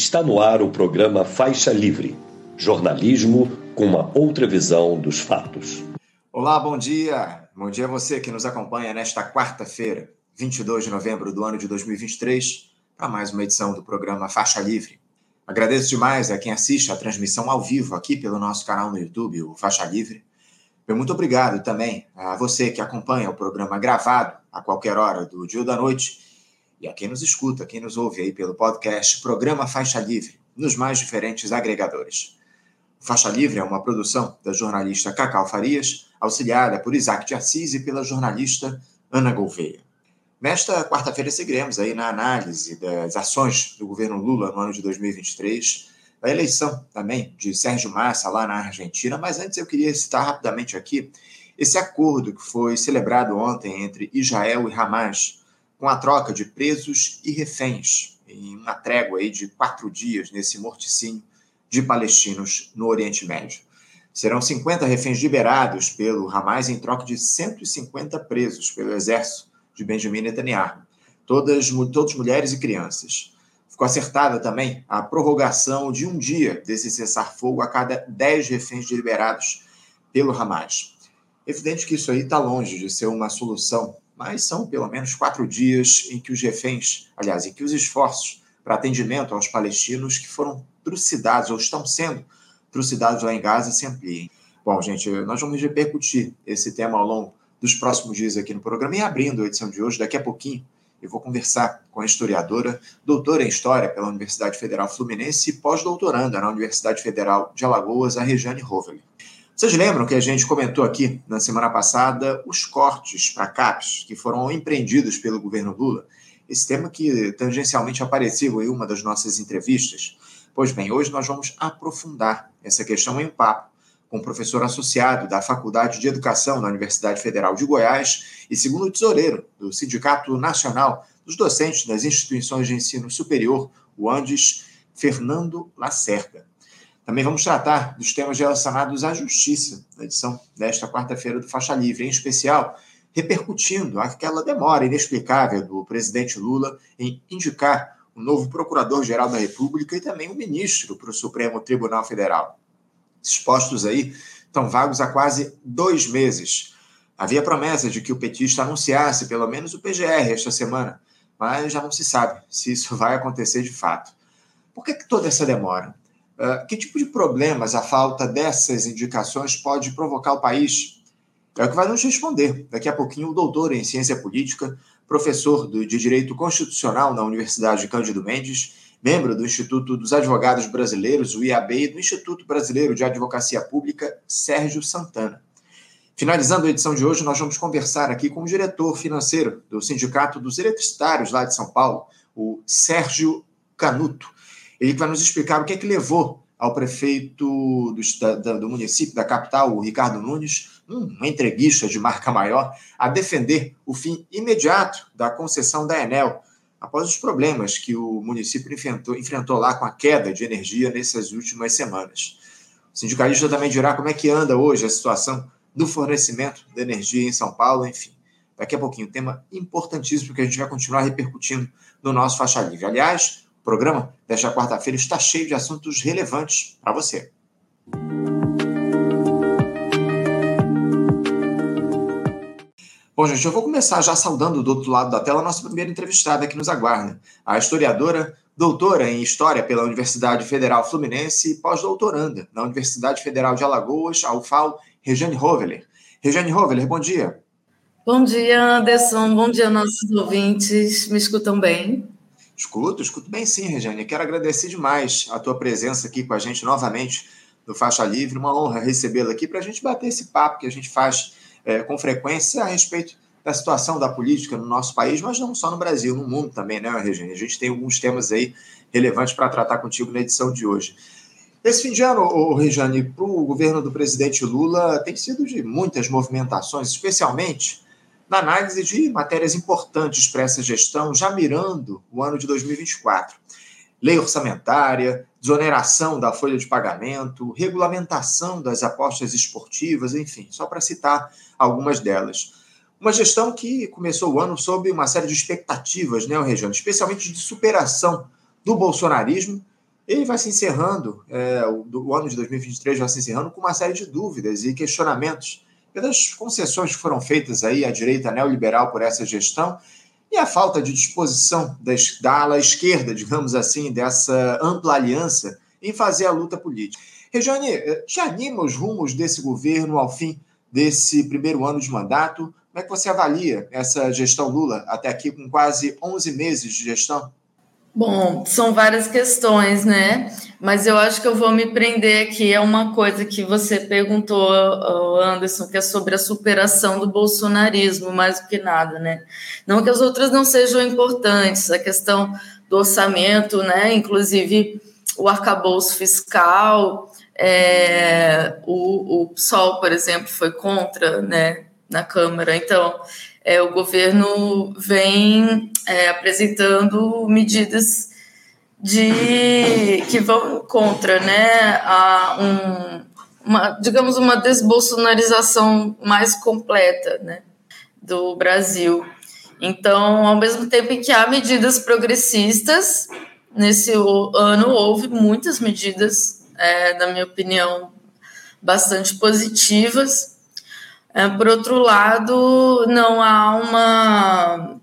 Está no ar o programa Faixa Livre jornalismo com uma outra visão dos fatos. Olá, bom dia. Bom dia a você que nos acompanha nesta quarta-feira, 22 de novembro do ano de 2023, para mais uma edição do programa Faixa Livre. Agradeço demais a quem assiste a transmissão ao vivo aqui pelo nosso canal no YouTube, o Faixa Livre. Muito obrigado também a você que acompanha o programa gravado a qualquer hora do dia ou da noite e a quem nos escuta, quem nos ouve aí pelo podcast Programa Faixa Livre, nos mais diferentes agregadores. Faixa Livre é uma produção da jornalista Cacau Farias, auxiliada por Isaac de Assis e pela jornalista Ana Gouveia. Nesta quarta-feira seguiremos aí na análise das ações do governo Lula no ano de 2023, da eleição também de Sérgio Massa lá na Argentina, mas antes eu queria citar rapidamente aqui esse acordo que foi celebrado ontem entre Israel e Hamas com a troca de presos e reféns, em uma trégua aí de quatro dias nesse morticínio de palestinos no Oriente Médio. Serão 50 reféns liberados pelo Hamas em troca de 150 presos pelo exército de Benjamin Netanyahu, todas, todas mulheres e crianças. Ficou acertada também a prorrogação de um dia desse cessar-fogo a cada 10 reféns liberados pelo Hamas. Evidente que isso aí está longe de ser uma solução mas são pelo menos quatro dias em que os reféns, aliás, em que os esforços para atendimento aos palestinos que foram trucidados ou estão sendo trucidados lá em Gaza se ampliem. Bom, gente, nós vamos repercutir esse tema ao longo dos próximos dias aqui no programa e abrindo a edição de hoje, daqui a pouquinho, eu vou conversar com a historiadora, doutora em História pela Universidade Federal Fluminense e pós-doutoranda na Universidade Federal de Alagoas, a Regiane Roveli. Vocês lembram que a gente comentou aqui na semana passada os cortes para CAPES que foram empreendidos pelo governo Lula? Esse tema que tangencialmente apareceu em uma das nossas entrevistas. Pois bem, hoje nós vamos aprofundar essa questão em um papo com o professor associado da Faculdade de Educação da Universidade Federal de Goiás e segundo tesoureiro do Sindicato Nacional dos Docentes das Instituições de Ensino Superior, o Andes, Fernando Lacerda. Também vamos tratar dos temas relacionados à justiça, na edição desta quarta-feira do Faixa Livre, em especial repercutindo aquela demora inexplicável do presidente Lula em indicar o novo procurador-geral da República e também um ministro para o Supremo Tribunal Federal. Esses postos aí estão vagos há quase dois meses. Havia promessa de que o petista anunciasse pelo menos o PGR esta semana, mas já não se sabe se isso vai acontecer de fato. Por que, que toda essa demora? Uh, que tipo de problemas a falta dessas indicações pode provocar o país? É o que vai nos responder daqui a pouquinho o doutor em ciência política, professor de Direito Constitucional na Universidade Cândido Mendes, membro do Instituto dos Advogados Brasileiros, o IAB, e do Instituto Brasileiro de Advocacia Pública, Sérgio Santana. Finalizando a edição de hoje, nós vamos conversar aqui com o diretor financeiro do Sindicato dos Eletricitários lá de São Paulo, o Sérgio Canuto. Ele vai nos explicar o que é que levou ao prefeito do, do município, da capital, o Ricardo Nunes, um entreguista de marca maior, a defender o fim imediato da concessão da Enel, após os problemas que o município enfrentou, enfrentou lá com a queda de energia nessas últimas semanas. O sindicalista também dirá como é que anda hoje a situação do fornecimento de energia em São Paulo, enfim. Daqui a pouquinho, tema importantíssimo que a gente vai continuar repercutindo no nosso Faixa Livre. Aliás, programa desta quarta-feira está cheio de assuntos relevantes para você. Bom, gente, eu vou começar já saudando do outro lado da tela a nossa primeira entrevistada que nos aguarda, a historiadora, doutora em História pela Universidade Federal Fluminense e pós-doutoranda na Universidade Federal de Alagoas, a UFAL, Regiane Roveler. Regiane Roveler, bom dia. Bom dia, Anderson. Bom dia, nossos ouvintes. Me escutam bem? Escuto, escuto bem sim, Regiane. Quero agradecer demais a tua presença aqui com a gente novamente no Faixa Livre. Uma honra recebê-la aqui para a gente bater esse papo que a gente faz é, com frequência a respeito da situação da política no nosso país, mas não só no Brasil, no mundo também, né, Regiane? A gente tem alguns temas aí relevantes para tratar contigo na edição de hoje. Esse fim de ano, oh, Regiane, para o governo do presidente Lula tem sido de muitas movimentações, especialmente na análise de matérias importantes para essa gestão, já mirando o ano de 2024. Lei orçamentária, desoneração da folha de pagamento, regulamentação das apostas esportivas, enfim, só para citar algumas delas. Uma gestão que começou o ano sob uma série de expectativas, né, Regiane, especialmente de superação do bolsonarismo ele vai se encerrando, é, o, o, ano de 2023 vai se encerrando com uma série de dúvidas e questionamentos pelas concessões que foram feitas aí à direita neoliberal por essa gestão e a falta de disposição das, da ala esquerda, digamos assim, dessa ampla aliança em fazer a luta política. Regiane, eh, te anima os rumos desse governo ao fim desse primeiro ano de mandato? Como é que você avalia essa gestão Lula até aqui com quase 11 meses de gestão? Bom, são várias questões, né? Mas eu acho que eu vou me prender aqui a uma coisa que você perguntou, Anderson, que é sobre a superação do bolsonarismo, mais do que nada, né? Não que as outras não sejam importantes, a questão do orçamento, né? Inclusive o arcabouço fiscal, é, o, o PSOL, por exemplo, foi contra, né? Na Câmara. Então, é, o governo vem é, apresentando medidas de que vão contra, né, a um, uma, digamos, uma desbolsonarização mais completa, né, do Brasil. Então, ao mesmo tempo em que há medidas progressistas, nesse ano houve muitas medidas, é, na minha opinião, bastante positivas, por outro lado, não há uma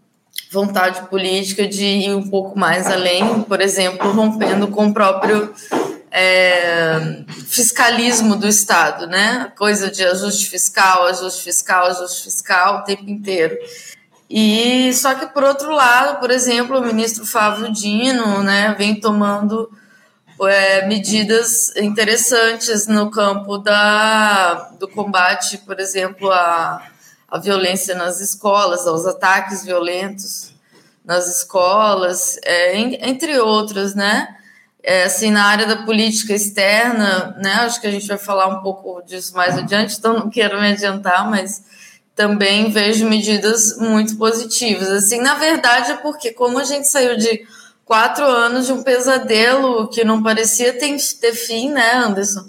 vontade política de ir um pouco mais além, por exemplo, rompendo com o próprio é, fiscalismo do Estado, né? Coisa de ajuste fiscal, ajuste fiscal, ajuste fiscal o tempo inteiro. E só que por outro lado, por exemplo, o ministro Fábio Dino, né, vem tomando é, medidas interessantes no campo da, do combate, por exemplo, à, à violência nas escolas, aos ataques violentos nas escolas, é, entre outras, né? É, assim, na área da política externa, né? Acho que a gente vai falar um pouco disso mais adiante, então não quero me adiantar, mas também vejo medidas muito positivas. Assim, na verdade, é porque como a gente saiu de quatro anos de um pesadelo que não parecia ter, ter fim, né, Anderson?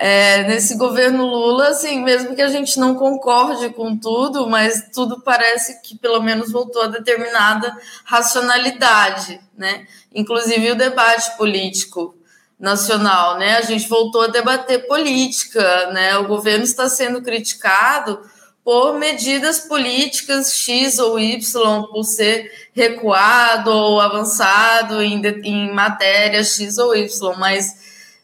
É, nesse governo Lula, assim, mesmo que a gente não concorde com tudo, mas tudo parece que pelo menos voltou a determinada racionalidade, né? Inclusive o debate político nacional, né? A gente voltou a debater política, né? O governo está sendo criticado por medidas políticas X ou Y, por ser recuado ou avançado em, em matéria X ou Y, mas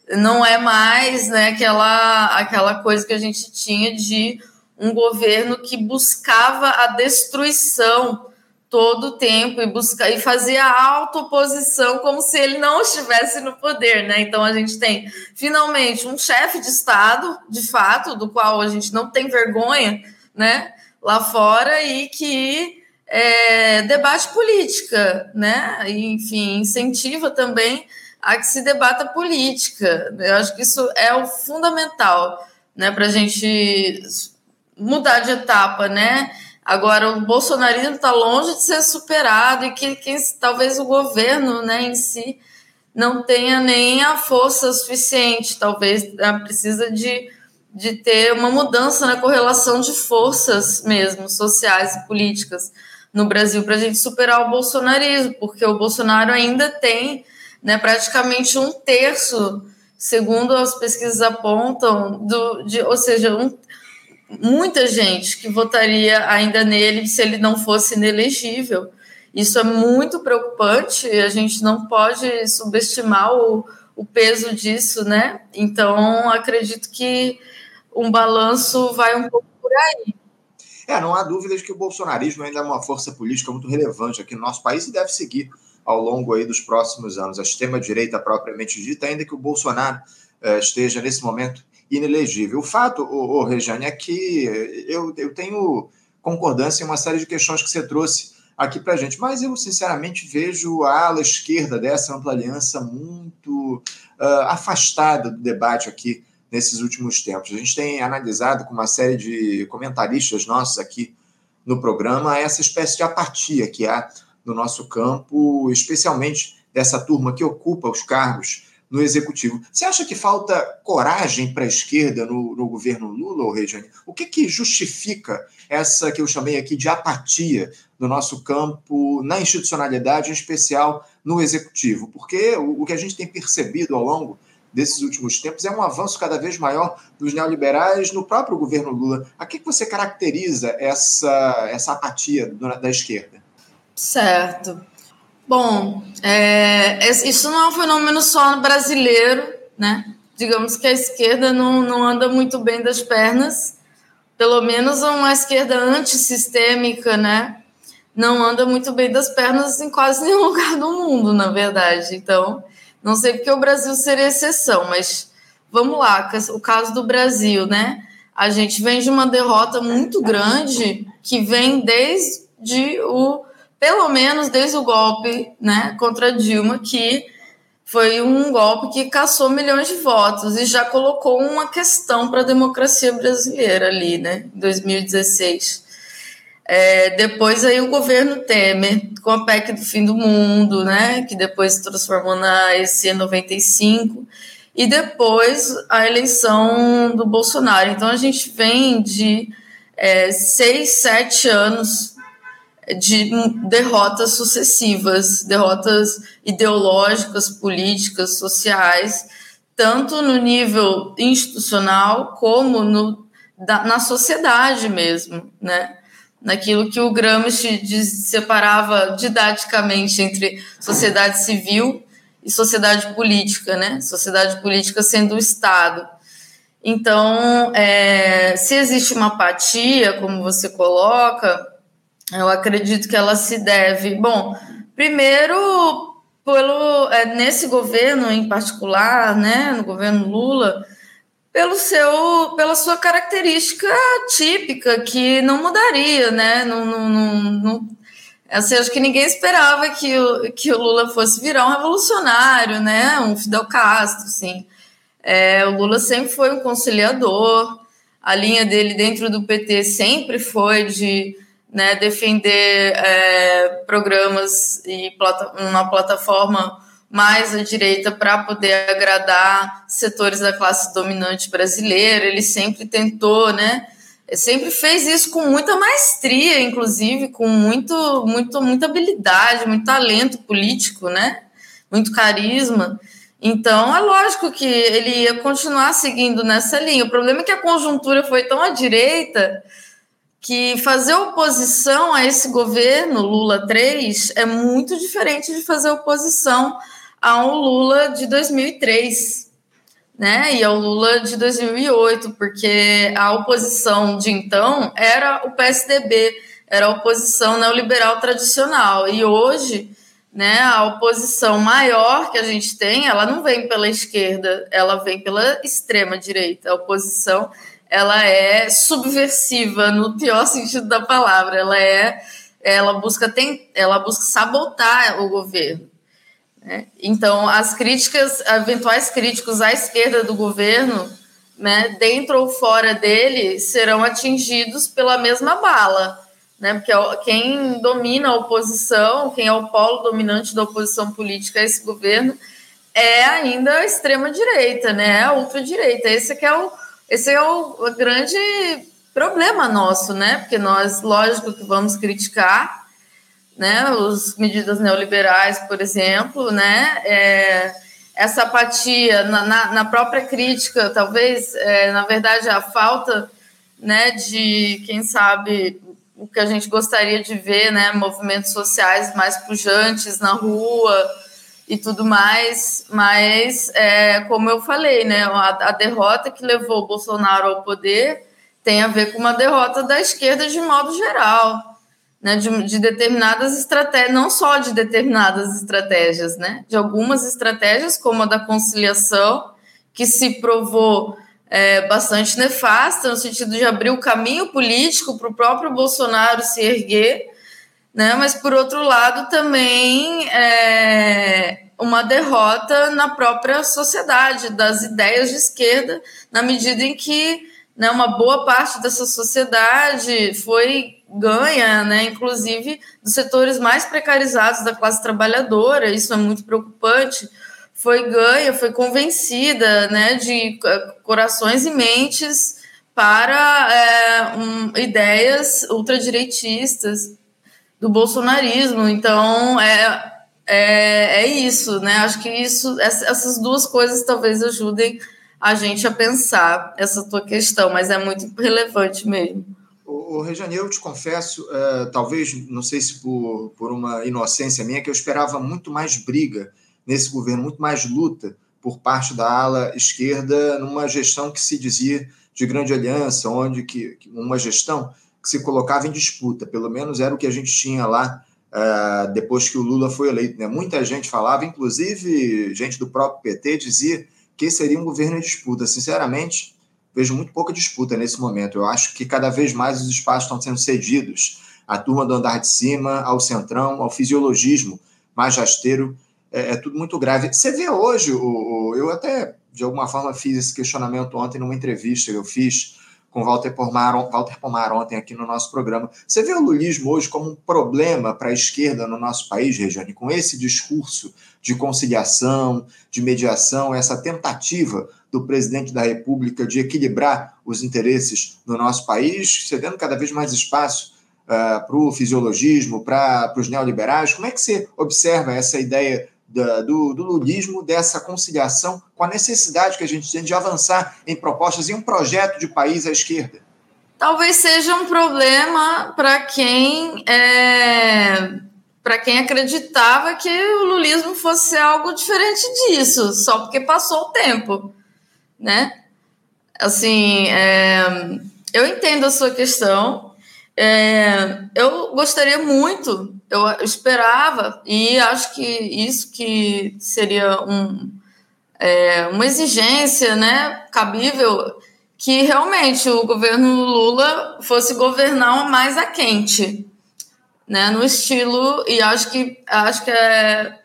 não é mais né, aquela, aquela coisa que a gente tinha de um governo que buscava a destruição todo o tempo e busca e fazia autooposição como se ele não estivesse no poder, né? Então a gente tem finalmente um chefe de estado, de fato, do qual a gente não tem vergonha né, lá fora e que é, debate política, né? Enfim, incentiva também a que se debata política. Eu acho que isso é o fundamental, né, para a gente mudar de etapa, né? Agora o bolsonarismo está longe de ser superado e que, que talvez o governo, né, em si não tenha nem a força suficiente, talvez né, precisa de de ter uma mudança na correlação de forças mesmo, sociais e políticas no Brasil para a gente superar o bolsonarismo, porque o Bolsonaro ainda tem né, praticamente um terço, segundo as pesquisas apontam, do, de, ou seja, um, muita gente que votaria ainda nele se ele não fosse inelegível. Isso é muito preocupante, a gente não pode subestimar o, o peso disso, né? Então, acredito que um balanço vai um pouco por aí. É, não há dúvidas que o bolsonarismo ainda é uma força política muito relevante aqui no nosso país e deve seguir ao longo aí dos próximos anos. A extrema-direita propriamente dita, ainda que o Bolsonaro uh, esteja nesse momento inelegível. O fato, o, o Rejane, é que eu, eu tenho concordância em uma série de questões que você trouxe aqui para a gente, mas eu sinceramente vejo a ala esquerda dessa ampla aliança muito uh, afastada do debate aqui nesses últimos tempos. A gente tem analisado com uma série de comentaristas nossos aqui no programa essa espécie de apatia que há no nosso campo, especialmente dessa turma que ocupa os cargos no executivo. Você acha que falta coragem para a esquerda no, no, governo Lula, ou Regiane? O que, que justifica essa que eu chamei aqui de apatia no nosso campo, na institucionalidade, em especial no executivo? Porque o, o que a gente tem percebido ao longo desses últimos tempos é um avanço cada vez maior dos neoliberais no próprio governo Lula. A que você caracteriza essa, essa apatia da esquerda? Certo. Bom, é, isso não é um fenômeno só brasileiro, né? Digamos que a esquerda não, não anda muito bem das pernas, pelo menos uma esquerda antissistêmica, né? Não anda muito bem das pernas em quase nenhum lugar do mundo, na verdade. Então, não sei porque o Brasil seria exceção, mas vamos lá, o caso do Brasil, né? A gente vem de uma derrota muito grande que vem desde o pelo menos desde o golpe né, contra Dilma, que foi um golpe que caçou milhões de votos e já colocou uma questão para a democracia brasileira ali, né, em 2016. É, depois aí o governo Temer, com a PEC do fim do mundo, né, que depois se transformou na EC 95, e depois a eleição do Bolsonaro. Então a gente vem de é, seis, sete anos de derrotas sucessivas, derrotas ideológicas, políticas, sociais, tanto no nível institucional como no, da, na sociedade mesmo, né? Naquilo que o Gramsci separava didaticamente entre sociedade civil e sociedade política, né? Sociedade política sendo o Estado. Então, é, se existe uma apatia, como você coloca, eu acredito que ela se deve, bom, primeiro pelo é, nesse governo em particular, né, no governo Lula, pelo seu, pela sua característica típica que não mudaria, né? Não, não, não, não assim, acho que ninguém esperava que o, que o Lula fosse virar um revolucionário, né? Um Fidel Castro, sim. É, o Lula sempre foi um conciliador. A linha dele dentro do PT sempre foi de né, defender é, programas e plata uma plataforma mais à direita para poder agradar setores da classe dominante brasileira. Ele sempre tentou, né? Sempre fez isso com muita maestria, inclusive, com muito, muito, muita habilidade, muito talento político, né? Muito carisma. Então, é lógico que ele ia continuar seguindo nessa linha. O problema é que a conjuntura foi tão à direita que fazer oposição a esse governo Lula 3 é muito diferente de fazer oposição ao Lula de 2003, né? E ao Lula de 2008, porque a oposição de então era o PSDB, era a oposição neoliberal tradicional. E hoje, né, a oposição maior que a gente tem, ela não vem pela esquerda, ela vem pela extrema direita. A oposição ela é subversiva no pior sentido da palavra. Ela é, ela busca tem, ela busca sabotar o governo. Né? Então, as críticas, eventuais críticos à esquerda do governo, né, dentro ou fora dele, serão atingidos pela mesma bala. Né, porque é quem domina a oposição, quem é o polo dominante da oposição política a esse governo, é ainda a extrema-direita, né, a ultradireita. Esse é o, esse é o grande problema nosso, né? Porque nós, lógico que vamos criticar, né? As medidas neoliberais, por exemplo, né? É, essa apatia na, na, na, própria crítica, talvez, é, na verdade, a falta, né? De quem sabe o que a gente gostaria de ver, né? Movimentos sociais mais pujantes na rua e tudo mais, mas é, como eu falei, né, a, a, derrota que levou o Bolsonaro ao poder tem a ver com uma derrota da esquerda de modo geral, né, de, de determinadas estratégias, não só de determinadas estratégias, né, de algumas estratégias como a da conciliação, que se provou é, bastante nefasta no sentido de abrir o caminho político para o próprio Bolsonaro se erguer né? Mas por outro lado também é uma derrota na própria sociedade das ideias de esquerda, na medida em que né, uma boa parte dessa sociedade foi ganha, né, inclusive dos setores mais precarizados da classe trabalhadora. Isso é muito preocupante foi ganha, foi convencida, né, de corações e mentes para é, um, ideias ultradireitistas do bolsonarismo. Então, é, é, é isso, né? Acho que isso, essas duas coisas talvez ajudem a gente a pensar essa tua questão, mas é muito relevante mesmo. O, Rejane, eu te confesso, é, talvez, não sei se por, por uma inocência minha, que eu esperava muito mais briga nesse governo, muito mais luta por parte da ala esquerda numa gestão que se dizia de grande aliança, onde que, uma gestão que se colocava em disputa, pelo menos era o que a gente tinha lá uh, depois que o Lula foi eleito. Né? Muita gente falava, inclusive gente do próprio PT, dizia que seria um governo em disputa. Sinceramente, vejo muito pouca disputa nesse momento. Eu acho que cada vez mais os espaços estão sendo cedidos à turma do andar de cima, ao centrão, ao fisiologismo mais rasteiro. É, é tudo muito grave. Você vê hoje, o, o, eu até de alguma forma fiz esse questionamento ontem numa entrevista que eu fiz com Walter Pomar, Walter Pomar ontem aqui no nosso programa. Você vê o lulismo hoje como um problema para a esquerda no nosso país, Regiane, com esse discurso de conciliação, de mediação, essa tentativa do presidente da República de equilibrar os interesses do nosso país, cedendo cada vez mais espaço uh, ah, para o fisiologismo, para os neoliberais. Como é que você observa essa ideia da, do, do lulismo, dessa conciliação com a necessidade que a gente tem de avançar em propostas e um projeto de país à esquerda? Talvez seja um problema para quem é, para quem acreditava que o lulismo fosse algo diferente disso, só porque passou o tempo, né? Assim, é, eu entendo a sua questão. É, eu gostaria muito eu esperava, e acho que isso que seria um, é, uma exigência né, cabível, que realmente o governo Lula fosse governar mais a quente, né, no estilo, e acho que, acho que é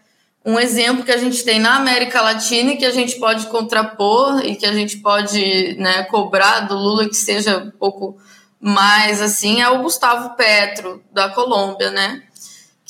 um exemplo que a gente tem na América Latina e que a gente pode contrapor e que a gente pode né, cobrar do Lula que seja um pouco mais assim, é o Gustavo Petro, da Colômbia, né?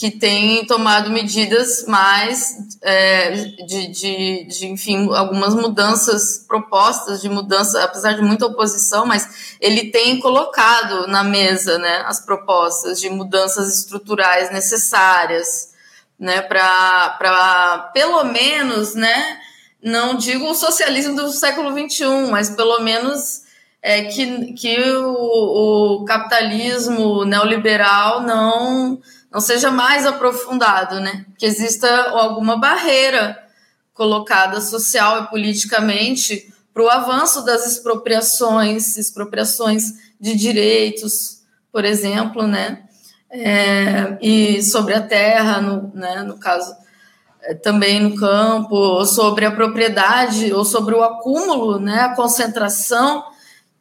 Que tem tomado medidas mais é, de, de, de, enfim, algumas mudanças propostas de mudança, apesar de muita oposição, mas ele tem colocado na mesa né, as propostas de mudanças estruturais necessárias né, para, pelo menos, né, não digo o socialismo do século XXI, mas pelo menos é, que, que o, o capitalismo neoliberal não não seja mais aprofundado, né? Que exista alguma barreira colocada social e politicamente para o avanço das expropriações, expropriações de direitos, por exemplo, né? É, e sobre a terra, no, né, no caso, é, também no campo, sobre a propriedade, ou sobre o acúmulo, né, a concentração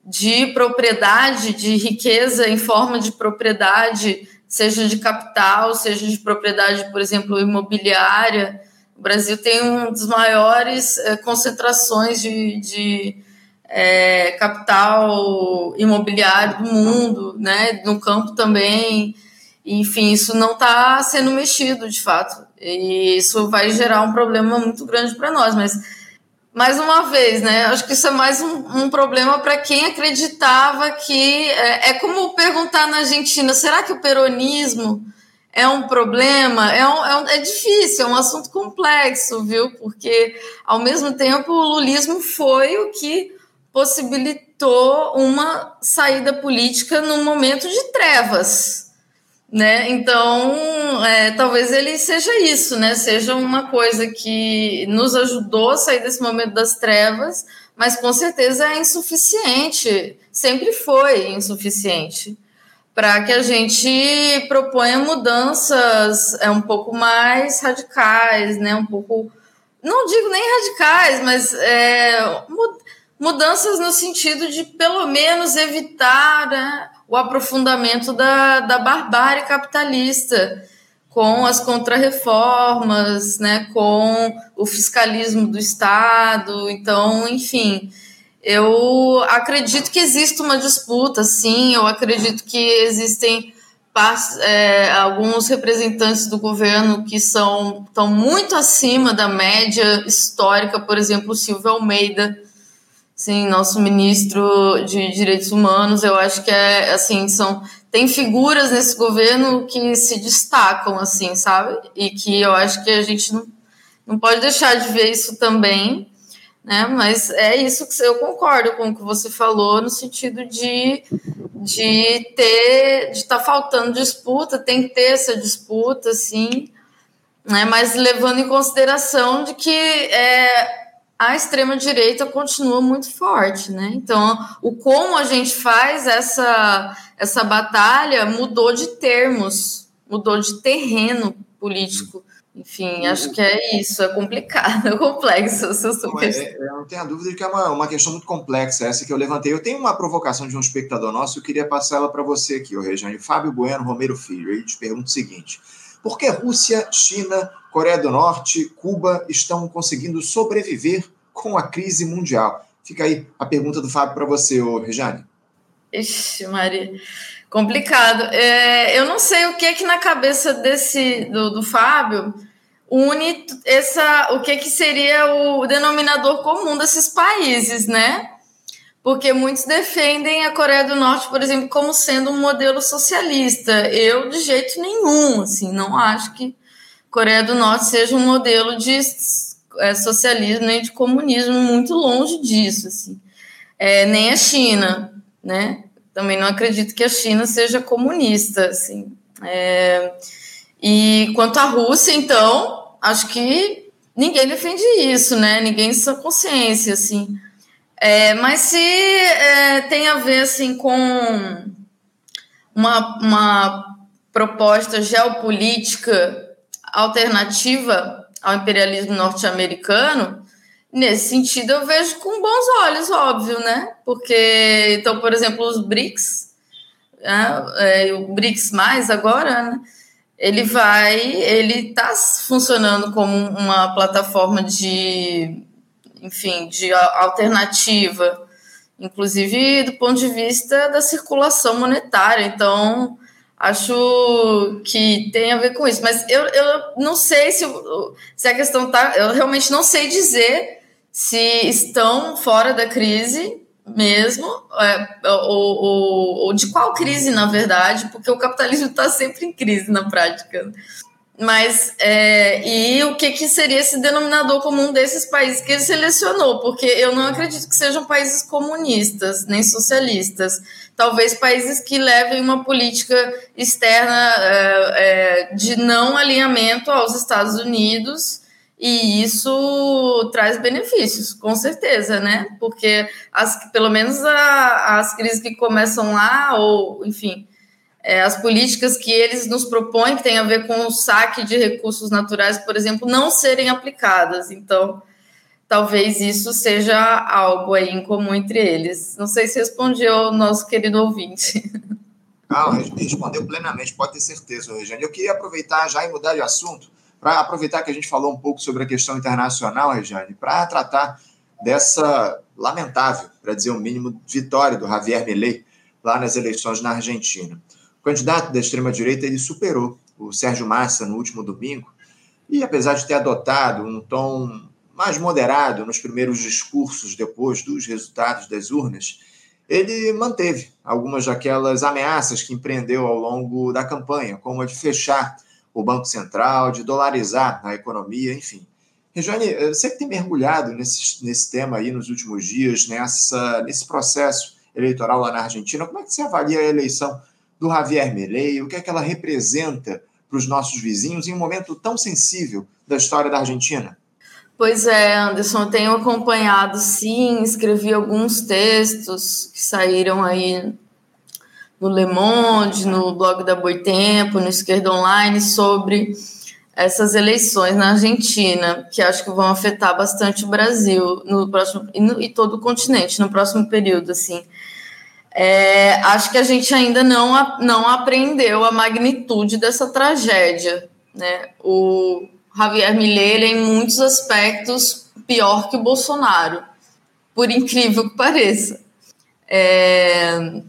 de propriedade, de riqueza em forma de propriedade seja de capital, seja de propriedade, por exemplo, imobiliária. O Brasil tem uma das maiores é, concentrações de, de é, capital imobiliário do mundo, né? no campo também. Enfim, isso não está sendo mexido de fato. E isso vai gerar um problema muito grande para nós. Mas mais uma vez, né? Acho que isso é mais um, um problema para quem acreditava que. É, é, como perguntar na Argentina: será que o peronismo é um problema? É, um, é, um, é difícil, é um assunto complexo, viu? Porque, ao mesmo tempo, o lulismo foi o que possibilitou uma saída política num momento de trevas né? Então, é, talvez ele seja isso, né? Seja uma coisa que nos ajudou a sair desse momento das trevas, mas com certeza é insuficiente, sempre foi insuficiente para que a gente proponha mudanças é um pouco mais radicais, né? Um pouco, não digo nem radicais, mas é, mudanças no sentido de pelo menos evitar né, o aprofundamento da, da barbárie capitalista, com as contrarreformas, né, com o fiscalismo do Estado. Então, enfim, eu acredito que existe uma disputa, sim, eu acredito que existem é, alguns representantes do governo que são estão muito acima da média histórica, por exemplo, Silvio Almeida, sim, nosso ministro de Direitos Humanos, eu acho que é assim, são tem figuras nesse governo que se destacam, assim, sabe? E que eu acho que a gente não, não pode deixar de ver isso também né? Mas é isso que eu concordo com o que você falou no sentido de de ter de estar tá faltando disputa, tem que ter essa disputa, sim, né? Mas levando em consideração de que é, a extrema direita continua muito forte, né? Então, o como a gente faz essa essa batalha mudou de termos, mudou de terreno político. Enfim, acho que é isso, é complicado, é complexo essa é, Eu não tenho a dúvida de que é uma, uma questão muito complexa essa que eu levantei. Eu tenho uma provocação de um espectador nosso, eu queria passar ela para você aqui, o Regiane. Fábio Bueno Romero Filho, ele te pergunta o seguinte: por que Rússia, China, Coreia do Norte, Cuba estão conseguindo sobreviver com a crise mundial? Fica aí a pergunta do Fábio para você, ô Rejane. Ixi, Maria. Complicado. É, eu não sei o que é que na cabeça desse do, do Fábio une essa, o que, que seria o denominador comum desses países, né? Porque muitos defendem a Coreia do Norte, por exemplo, como sendo um modelo socialista. Eu, de jeito nenhum, assim, não acho que Coreia do Norte seja um modelo de é, socialismo nem de comunismo, muito longe disso, assim. É, nem a China, né? Também não acredito que a China seja comunista, assim. É, e quanto à Rússia, então, acho que ninguém defende isso, né? Ninguém sua consciência, assim. É, mas se é, tem a ver, assim, com uma, uma proposta geopolítica alternativa ao imperialismo norte-americano, nesse sentido eu vejo com bons olhos, óbvio, né? Porque, então, por exemplo, os BRICS, né? é, o BRICS mais agora, né? ele vai, ele está funcionando como uma plataforma de, enfim, de alternativa, inclusive do ponto de vista da circulação monetária. Então, acho que tem a ver com isso. Mas eu, eu não sei se, se a questão tá, eu realmente não sei dizer se estão fora da crise mesmo, é, ou, ou, ou, de qual crise, na verdade, porque o capitalismo está sempre em crise na prática. Mas, é, e o que, que seria esse denominador comum desses países que ele selecionou? Porque eu não acredito que sejam países comunistas, nem socialistas. Talvez países que levem uma política externa é, é, de não alinhamento aos Estados Unidos e isso traz benefícios, com certeza, né? Porque as, pelo menos a, as crises que começam lá, ou enfim, é, as políticas que eles nos propõem, que tem a ver com o saque de recursos naturais, por exemplo, não serem aplicadas. Então, talvez isso seja algo aí em comum entre eles. Não sei se respondeu ao nosso querido ouvinte. Ah, respondeu plenamente, pode ter certeza, Regiane. Eu queria aproveitar já e mudar de assunto para aproveitar que a gente falou um pouco sobre a questão internacional, Regiane, para tratar dessa lamentável, para dizer o mínimo, vitória do Javier Milei lá nas eleições na Argentina. Candidato da extrema-direita ele superou o Sérgio Massa no último domingo e, apesar de ter adotado um tom mais moderado nos primeiros discursos depois dos resultados das urnas, ele manteve algumas daquelas ameaças que empreendeu ao longo da campanha, como a de fechar o Banco Central, de dolarizar a economia, enfim. Regiane, eh, você que tem mergulhado nesse, nesse tema aí nos últimos dias, nessa, nesse processo eleitoral lá na Argentina, como é que você avalia a eleição do Javier Milei? O que é que ela representa para os nossos vizinhos em um momento tão sensível da história da Argentina? Pois é, Anderson, tenho acompanhado, sim, escrevi alguns textos que saíram aí no Le Monde, no blog da Boitempo, no Esquerda Online, sobre essas eleições na Argentina, que acho que vão afetar bastante o Brasil no próximo e, no, e todo o continente no próximo período, assim. É, acho que a gente ainda não, não aprendeu a magnitude dessa tragédia, né? O Javier Milei, é, em muitos aspectos, pior que o Bolsonaro, por incrível que pareça. É,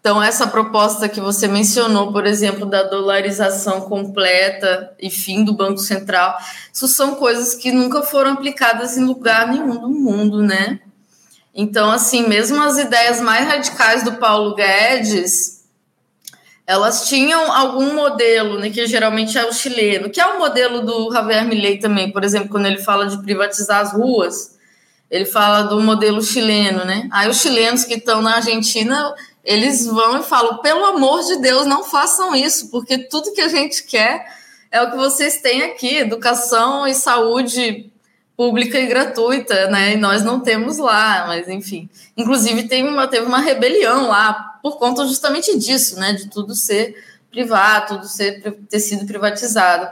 Então, essa proposta que você mencionou, por exemplo, da dolarização completa e fim do Banco Central, isso são coisas que nunca foram aplicadas em lugar nenhum do mundo, né? Então, assim, mesmo as ideias mais radicais do Paulo Guedes, elas tinham algum modelo, né, que geralmente é o chileno, que é o modelo do Javier Milei também, por exemplo, quando ele fala de privatizar as ruas, ele fala do modelo chileno, né? Aí os chilenos que estão na Argentina, eles vão e falam: pelo amor de Deus, não façam isso, porque tudo que a gente quer é o que vocês têm aqui: educação e saúde pública e gratuita, né? E nós não temos lá, mas enfim. Inclusive, tem uma, teve uma rebelião lá por conta justamente disso, né? De tudo ser privado, tudo ser, ter sido privatizado.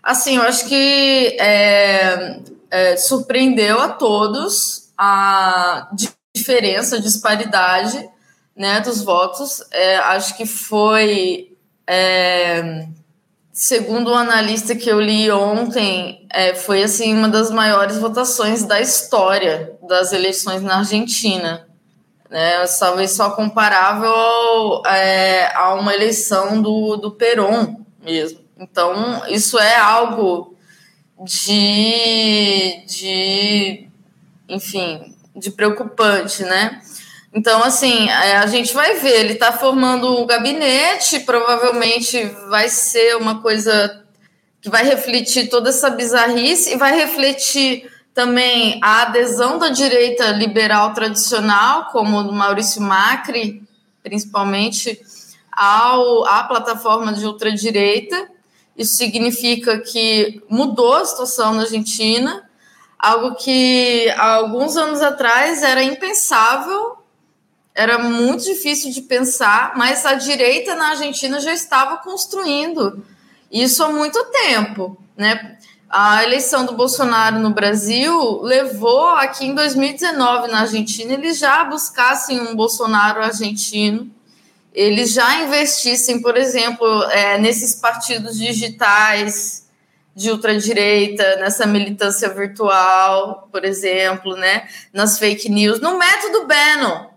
Assim, eu acho que é, é, surpreendeu a todos a diferença, a disparidade né, dos votos. É, acho que foi, é, segundo o um analista que eu li ontem, é, foi assim uma das maiores votações da história das eleições na Argentina. Né, talvez só comparável é, a uma eleição do, do Perón mesmo. Então, isso é algo de, de enfim, de preocupante, né? Então, assim, é, a gente vai ver, ele está formando um gabinete, provavelmente vai ser uma coisa que vai refletir toda essa bizarrice e vai refletir também a adesão da direita liberal tradicional, como do Maurício Macri, principalmente, ao, à plataforma de ultradireita, isso significa que mudou a situação na Argentina, algo que há alguns anos atrás era impensável, era muito difícil de pensar, mas a direita na Argentina já estava construindo isso há muito tempo, né? A eleição do Bolsonaro no Brasil levou a que em 2019 na Argentina eles já buscassem um Bolsonaro argentino eles já investissem, por exemplo, é, nesses partidos digitais de ultradireita, nessa militância virtual, por exemplo, né, nas fake news, no método Bannon.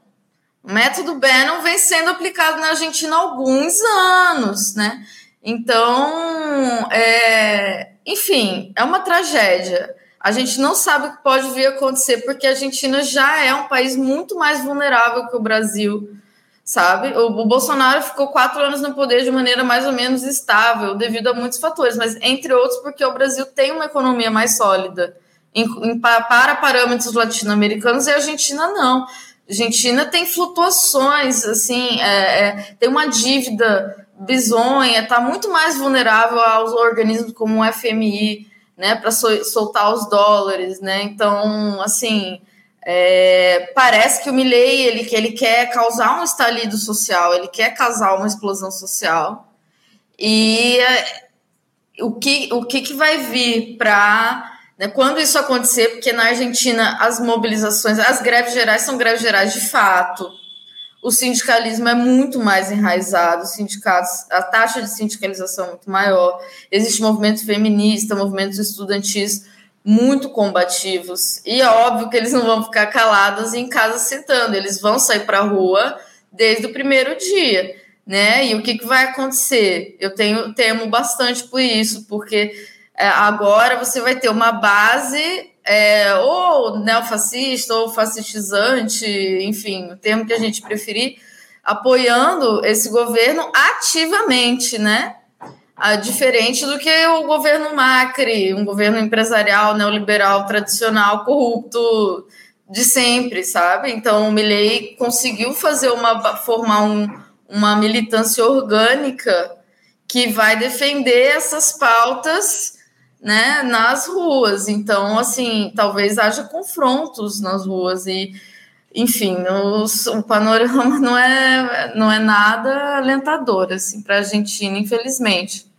O método Bannon vem sendo aplicado na Argentina há alguns anos, né? Então, é, enfim, é uma tragédia. A gente não sabe o que pode vir a acontecer, porque a Argentina já é um país muito mais vulnerável que o Brasil sabe? O, o, Bolsonaro ficou quatro anos no poder de maneira mais ou menos estável, devido a muitos fatores, mas entre outros porque o Brasil tem uma economia mais sólida em, em, para parâmetros latino-americanos e a Argentina não. A Argentina tem flutuações, assim, é, é, tem uma dívida bizonha, está muito mais vulnerável aos organismos como o FMI, né, para soltar os dólares, né? Então, assim, é, parece que o Milley ele, ele quer causar um estalido social, ele quer causar uma explosão social. E é, o, que, o que, que vai vir para. Né, quando isso acontecer, porque na Argentina as mobilizações, as greves gerais são greves gerais de fato. O sindicalismo é muito mais enraizado, os sindicatos, a taxa de sindicalização é muito maior. Existe movimento feminista, movimentos estudantis muito combativos. E é óbvio que eles não vão ficar calados em casa citando, eles vão sair para a rua desde o primeiro dia, né? E o que, que vai acontecer? Eu tenho temo bastante por isso, porque agora você vai ter uma base é, ou neofascista ou fascistizante, enfim, o termo que a gente preferir, apoiando esse governo ativamente, né? ah, diferente do que o governo Macri, um governo empresarial neoliberal tradicional corrupto de sempre, sabe? Então o Milley conseguiu fazer uma formar um, uma militância orgânica que vai defender essas pautas, né, nas ruas. Então, assim, talvez haja confrontos nas ruas e enfim, os, o panorama não é, não é nada alentador assim, para a Argentina, infelizmente.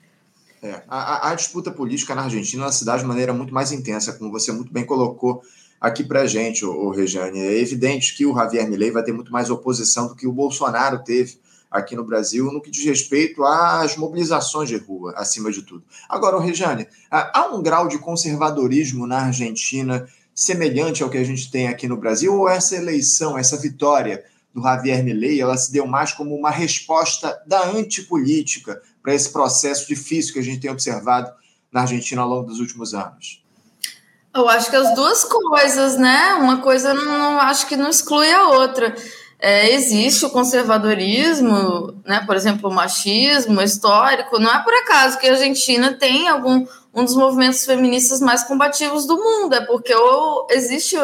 É, a, a, disputa política na Argentina se dá de maneira muito mais intensa, como você muito bem colocou aqui para gente, o, o Regiane. É evidente que o Javier Milei vai ter muito mais oposição do que o Bolsonaro teve aqui no Brasil no que diz respeito às mobilizações de rua, acima de tudo. Agora, Regiane, há um grau de conservadorismo na Argentina semelhante ao que a gente tem aqui no Brasil, ou essa eleição, essa vitória do Javier Milei, ela se deu mais como uma resposta da antipolítica para esse processo difícil que a gente tem observado na Argentina ao longo dos últimos anos? Eu acho que as duas coisas, né? Uma coisa não, não acho que não exclui a outra. É, existe o conservadorismo, né? Por exemplo, o machismo histórico. Não é por acaso que a Argentina tem algum um dos movimentos feministas mais combativos do mundo, é porque existe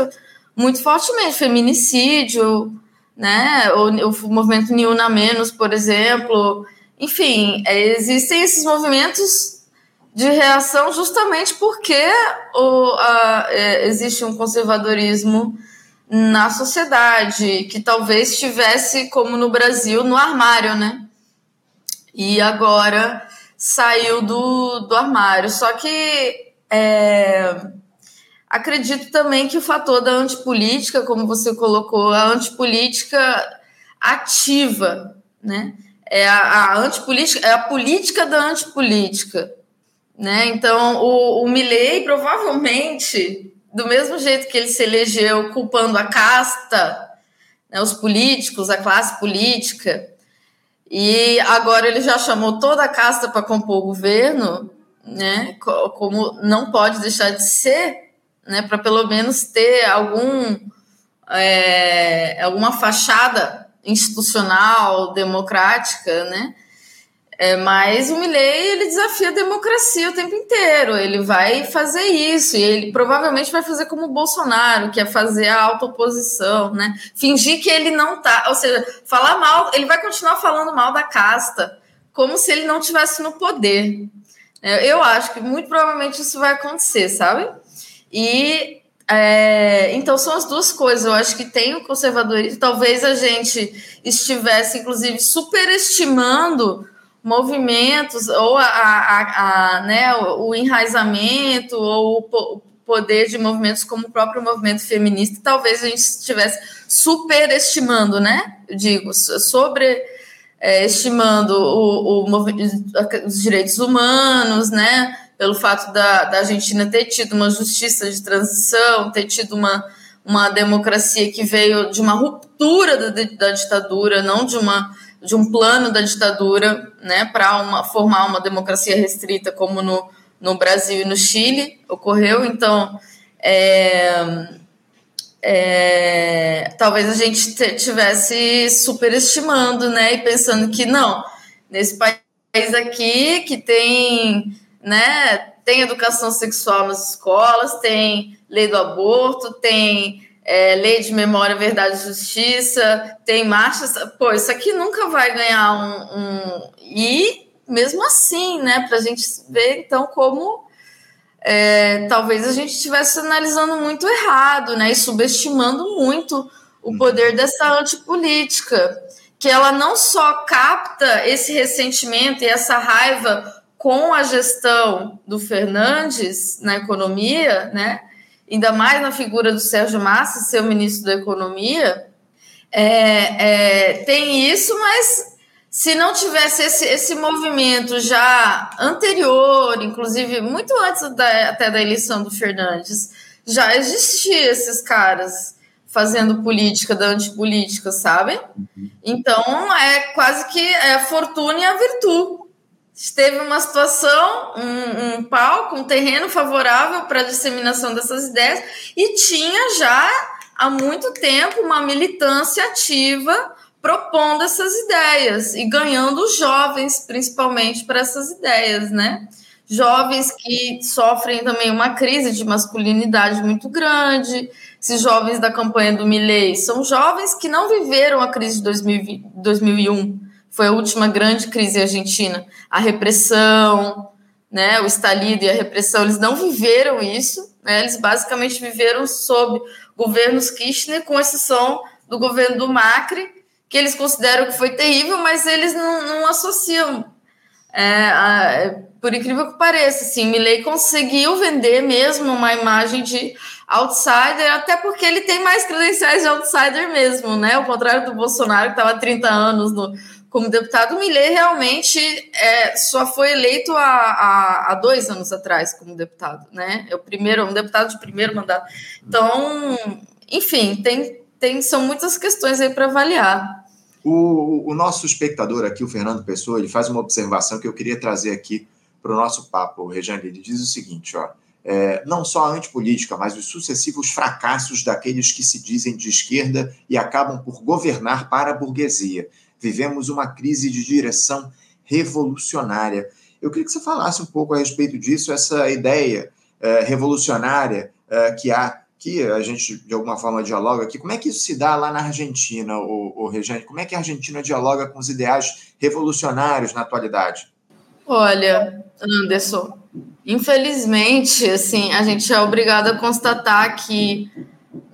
muito fortemente feminicídio, né? O, o movimento Ni Una Menos, por exemplo. Enfim, é, existem esses movimentos de reação justamente porque o, a, é, existe um conservadorismo na sociedade que talvez estivesse, como no Brasil, no armário, né? E agora saiu do, do armário. Só que é, acredito também que o fator da antipolítica, como você colocou, a antipolítica ativa, né? É a, a antipolítica, é a política da antipolítica. Né? Então, o, o Milley provavelmente, do mesmo jeito que ele se elegeu culpando a casta, né, os políticos, a classe política, e agora ele já chamou toda a casta para compor o governo, né? Como não pode deixar de ser, né? Para pelo menos ter algum é, alguma fachada institucional, democrática, né? É, mas o Milley ele desafia a democracia o tempo inteiro. Ele vai fazer isso e ele provavelmente vai fazer como o Bolsonaro, que é fazer a autooposição, né? Fingir que ele não tá, ou seja, falar mal. Ele vai continuar falando mal da casta, como se ele não tivesse no poder. É, eu acho que muito provavelmente isso vai acontecer, sabe? E é, então são as duas coisas. Eu acho que tem o conservadorismo. Talvez a gente estivesse, inclusive, superestimando movimentos ou a, a, a, né, o enraizamento ou o poder de movimentos como o próprio movimento feminista, talvez a gente estivesse superestimando, né? Eu digo, sobreestimando o, o, os direitos humanos, né? Pelo fato da, da Argentina ter tido uma justiça de transição, ter tido uma, uma democracia que veio de uma ruptura da, da ditadura, não de uma de um plano da ditadura, né, para formar uma democracia restrita como no, no Brasil e no Chile ocorreu. Então, é, é, talvez a gente tivesse superestimando, né, e pensando que não, nesse país aqui que tem, né, tem educação sexual nas escolas, tem lei do aborto, tem é, lei de memória, verdade e justiça, tem marchas. Pô, isso aqui nunca vai ganhar um. um... E mesmo assim, né, para a gente ver então como é, talvez a gente estivesse analisando muito errado, né, e subestimando muito o poder dessa antipolítica, que ela não só capta esse ressentimento e essa raiva com a gestão do Fernandes na economia, né, ainda mais na figura do Sérgio Massa, seu ministro da Economia, é, é, tem isso, mas se não tivesse esse, esse movimento já anterior, inclusive muito antes da, até da eleição do Fernandes, já existia esses caras fazendo política da antipolítica, sabe? Uhum. Então é quase que é a fortuna e a virtude teve uma situação, um, um palco, um terreno favorável para a disseminação dessas ideias e tinha já há muito tempo uma militância ativa propondo essas ideias e ganhando jovens, principalmente, para essas ideias, né? Jovens que sofrem também uma crise de masculinidade muito grande. Esses jovens da campanha do Milley são jovens que não viveram a crise de 2000, 2001 foi a última grande crise argentina. A repressão, né, o estalido e a repressão, eles não viveram isso, né, eles basicamente viveram sob governos Kirchner, com exceção do governo do Macri, que eles consideram que foi terrível, mas eles não, não associam. É, a, é, por incrível que pareça, assim, Milley conseguiu vender mesmo uma imagem de outsider, até porque ele tem mais credenciais de outsider mesmo, né? Ao contrário do Bolsonaro, que estava há 30 anos no, como deputado, Millet realmente é, só foi eleito há, há, há, dois anos atrás como deputado, né? É o primeiro, um deputado de primeiro mandato. Então, enfim, tem tem, são muitas questões aí para avaliar. O, o, nosso espectador aqui, o Fernando Pessoa, ele faz uma observação que eu queria trazer aqui para o nosso papo, Rejane. Ele diz o seguinte: ó, é, não só a antipolítica, mas os sucessivos fracassos daqueles que se dizem de esquerda e acabam por governar para a burguesia. Vivemos uma crise de direção revolucionária. Eu queria que você falasse um pouco a respeito disso, essa ideia é, revolucionária é, que há, que a gente de alguma forma dialoga aqui. Como é que isso se dá lá na Argentina, o, o? Como é que a Argentina dialoga com os ideais revolucionários na atualidade? Olha, Anderson, infelizmente, assim, a gente é obrigado a constatar que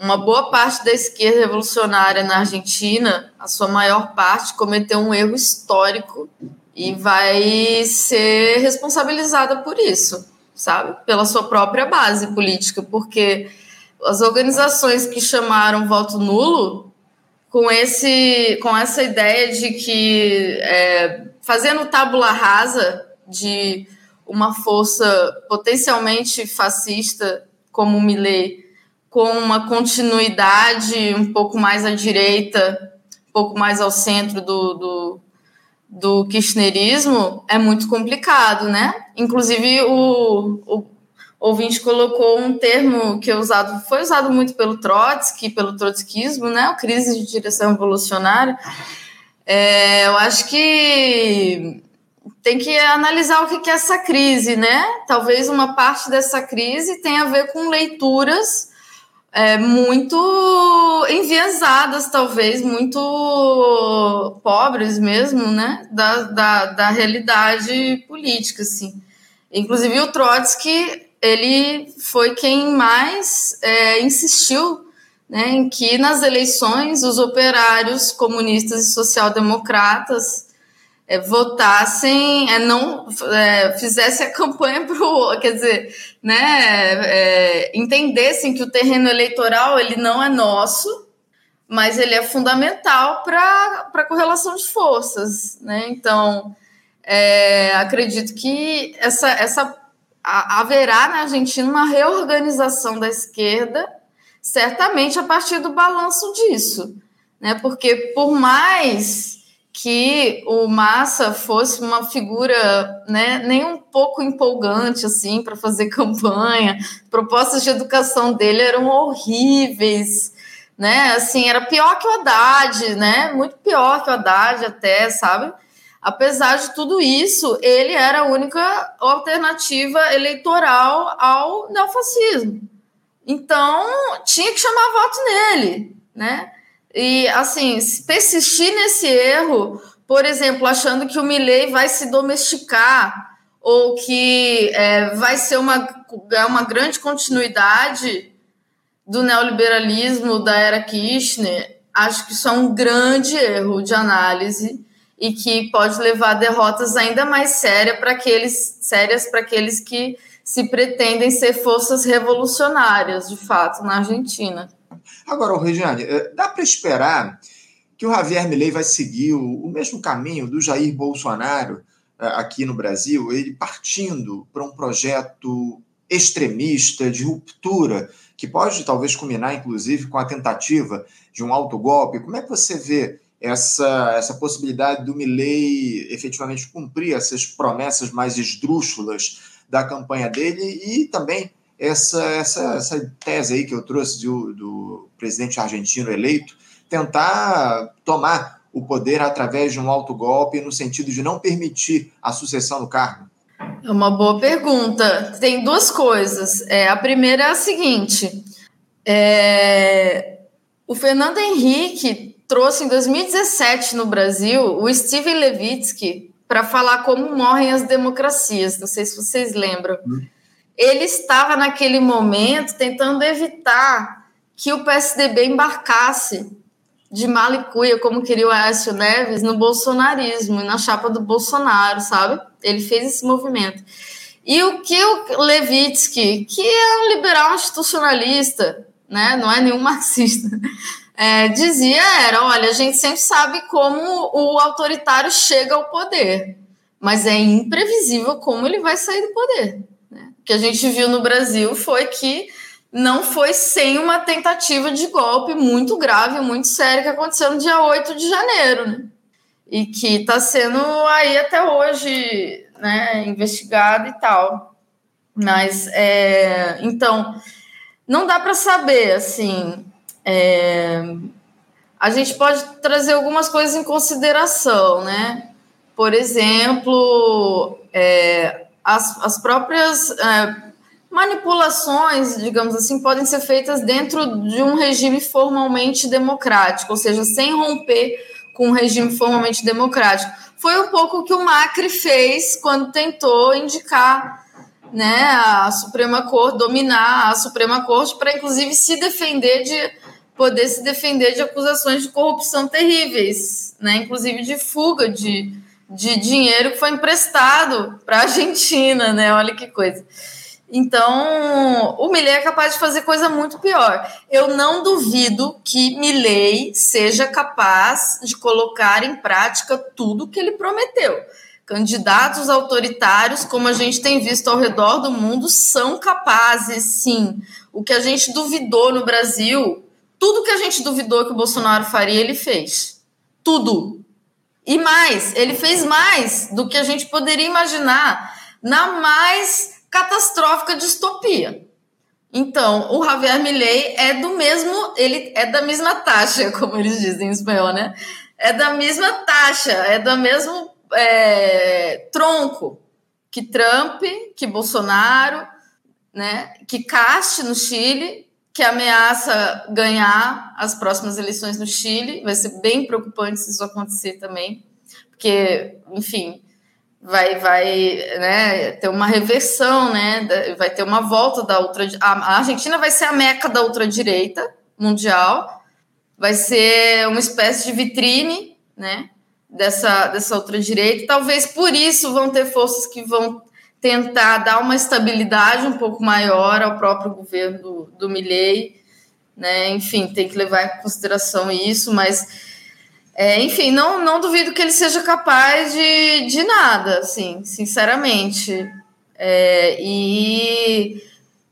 uma boa parte da esquerda revolucionária na Argentina, a sua maior parte, cometeu um erro histórico e vai ser responsabilizada por isso sabe? Pela sua própria base política, porque as organizações que chamaram voto nulo com esse com essa ideia de que é, fazendo tábula rasa de uma força potencialmente fascista como o Millet, com uma continuidade um pouco mais à direita, um pouco mais ao centro do, do do kirchnerismo é muito complicado, né? Inclusive, o, o ouvinte colocou um termo que é usado, foi usado muito pelo Trotsky, pelo trotskismo, né? O crise de direção evolucionária. É, eu acho que tem que analisar o que é essa crise, né? Talvez uma parte dessa crise tenha a ver com leituras é, muito enviesadas, talvez, muito pobres mesmo, né, da, da, da realidade política, assim. Inclusive o Trotsky, ele foi quem mais é, insistiu né, em que nas eleições os operários comunistas e social-democratas é, votassem, é, não é, fizessem a campanha para quer dizer, né, é, entendessem que o terreno eleitoral ele não é nosso, mas ele é fundamental para a correlação de forças, né? Então, é, acredito que essa, essa haverá na Argentina uma reorganização da esquerda, certamente a partir do balanço disso, né? Porque por mais que o Massa fosse uma figura né, nem um pouco empolgante assim para fazer campanha. Propostas de educação dele eram horríveis, né? Assim, era pior que o Haddad, né? Muito pior que o Haddad até, sabe? Apesar de tudo isso, ele era a única alternativa eleitoral ao neofascismo. Então, tinha que chamar voto nele, né? E, assim, persistir nesse erro, por exemplo, achando que o Milley vai se domesticar ou que é, vai ser uma, é uma grande continuidade do neoliberalismo da era Kirchner, acho que isso é um grande erro de análise e que pode levar a derrotas ainda mais sérias para aqueles, sérias para aqueles que se pretendem ser forças revolucionárias, de fato, na Argentina. Agora, Regiane, eh, dá para esperar que o Javier Milei vai seguir o, mesmo caminho do Jair Bolsonaro eh, aqui no Brasil, ele partindo para um projeto extremista, de ruptura, que pode talvez culminar, inclusive, com a tentativa de um autogolpe. Como é que você vê essa, essa possibilidade do Milley efetivamente cumprir essas promessas mais esdrúxulas da campanha dele e também essa, essa, essa tese aí que eu trouxe do, do presidente argentino eleito, tentar tomar o poder através de um autogolpe no sentido de não permitir a sucessão no cargo? É uma boa pergunta. Tem duas coisas. É, a primeira é a seguinte: é, o Fernando Henrique trouxe em 2017 no Brasil o Steven Levitsky para falar como morrem as democracias. Não sei se vocês lembram. Hum ele estava naquele momento tentando evitar que o PSDB embarcasse de malicuia, como queria o Aécio Neves, no bolsonarismo e na chapa do Bolsonaro, sabe? Ele fez esse movimento. E o que o Levitsky, que é um liberal institucionalista, né, não é nenhum marxista, é, dizia era, olha, a gente sempre sabe como o autoritário chega ao poder, mas é imprevisível como ele vai sair do poder que a gente viu no Brasil foi que não foi sem uma tentativa de golpe muito grave, muito séria, que aconteceu no dia 8 de janeiro, né? E que está sendo aí até hoje né, investigado e tal. Mas, é, então, não dá para saber, assim. É, a gente pode trazer algumas coisas em consideração, né? Por exemplo, é, as, as próprias é, manipulações, digamos assim, podem ser feitas dentro de um regime formalmente democrático, ou seja, sem romper com um regime formalmente democrático. Foi um pouco o que o Macri fez quando tentou indicar né, a Suprema Corte, dominar a Suprema Corte, para inclusive se defender de poder se defender de acusações de corrupção terríveis, né, inclusive de fuga de, de dinheiro que foi emprestado para a Argentina, né? Olha que coisa. Então, o Milley é capaz de fazer coisa muito pior. Eu não duvido que Milley seja capaz de colocar em prática tudo que ele prometeu. Candidatos autoritários, como a gente tem visto ao redor do mundo, são capazes, sim. O que a gente duvidou no Brasil, tudo que a gente duvidou que o Bolsonaro faria, ele fez. Tudo. E mais, ele fez mais do que a gente poderia imaginar na mais catastrófica distopia. Então, o Javier Milei é do mesmo, ele é da mesma taxa, como eles dizem em espanhol, né? É da mesma taxa, é do mesmo é, tronco que Trump, que Bolsonaro, né? Que Caste no Chile, que ameaça ganhar as próximas eleições no Chile. Vai ser bem preocupante se isso acontecer também, porque, enfim, vai vai né, ter uma reversão, né, vai ter uma volta da ultra a Argentina vai ser a meca da ultradireita mundial, vai ser uma espécie de vitrine, né, dessa dessa ultradireita. Talvez por isso vão ter forças que vão tentar dar uma estabilidade um pouco maior ao próprio governo do, do Milley, né? Enfim, tem que levar em consideração isso, mas é, enfim, não, não duvido que ele seja capaz de, de nada, assim, sinceramente. É, e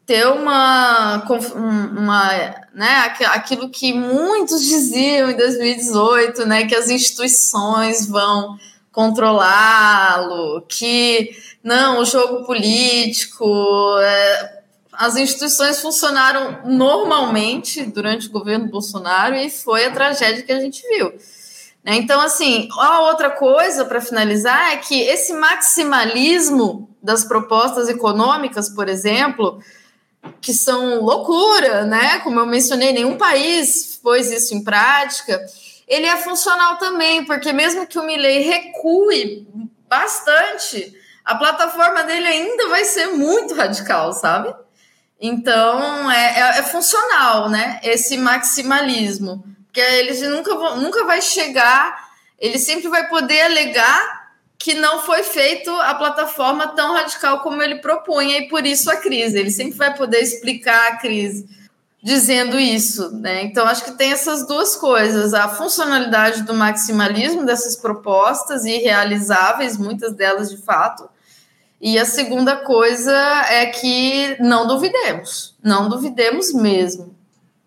ter uma, uma né, aquilo que muitos diziam em 2018, né, que as instituições vão controlá-lo, que não, o jogo político, é, as instituições funcionaram normalmente durante o governo Bolsonaro e foi a tragédia que a gente viu. Né? Então, assim, a outra coisa para finalizar é que esse maximalismo das propostas econômicas, por exemplo, que são loucura, né? Como eu mencionei, nenhum país pôs isso em prática. Ele é funcional também, porque mesmo que o Milley recue bastante, a plataforma dele ainda vai ser muito radical, sabe? Então é, é, é funcional, né? Esse maximalismo. Porque eles nunca, nunca vai chegar, ele sempre vai poder alegar que não foi feito a plataforma tão radical como ele propunha, e por isso a crise. Ele sempre vai poder explicar a crise dizendo isso, né? Então acho que tem essas duas coisas: a funcionalidade do maximalismo dessas propostas irrealizáveis, muitas delas de fato. E a segunda coisa é que não duvidemos, não duvidemos mesmo.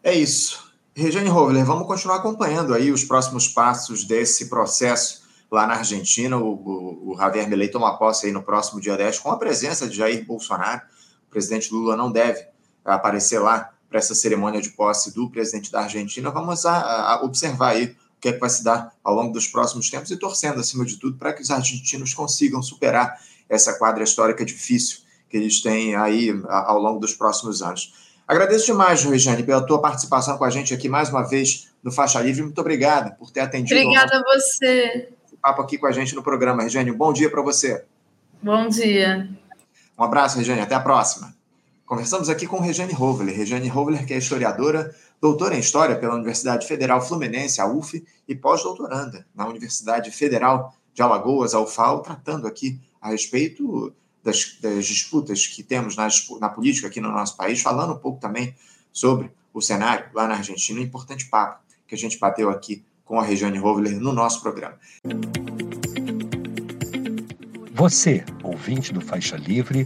É isso. Regiane Rovler, vamos continuar acompanhando aí os próximos passos desse processo lá na Argentina. O, o, o Javier Milei toma posse aí no próximo dia 10 com a presença de Jair Bolsonaro. O presidente Lula não deve aparecer lá para essa cerimônia de posse do presidente da Argentina. Vamos a, a observar aí o que, é que vai se dar ao longo dos próximos tempos e torcendo, acima de tudo, para que os argentinos consigam superar essa quadra histórica difícil que eles têm aí ao longo dos próximos anos. Agradeço demais, Regiane, pela tua participação com a gente aqui mais uma vez no Faixa Livre. Muito obrigada por ter atendido. Obrigada a você. Esse papo aqui com a gente no programa, Regiane. Um bom dia para você. Bom dia. Um abraço, Regiane. Até a próxima. Conversamos aqui com Regiane Rovler. Regiane Rovler, que é historiadora, doutora em História pela Universidade Federal Fluminense, a UF, e pós-doutoranda na Universidade Federal de Alagoas, a UFAL, tratando aqui a respeito das, das disputas que temos na, política aqui no nosso país, falando um pouco também sobre o cenário lá na Argentina, um importante papo que a gente bateu aqui com a Regiane Rovler no nosso programa. Você, ouvinte do Faixa Livre,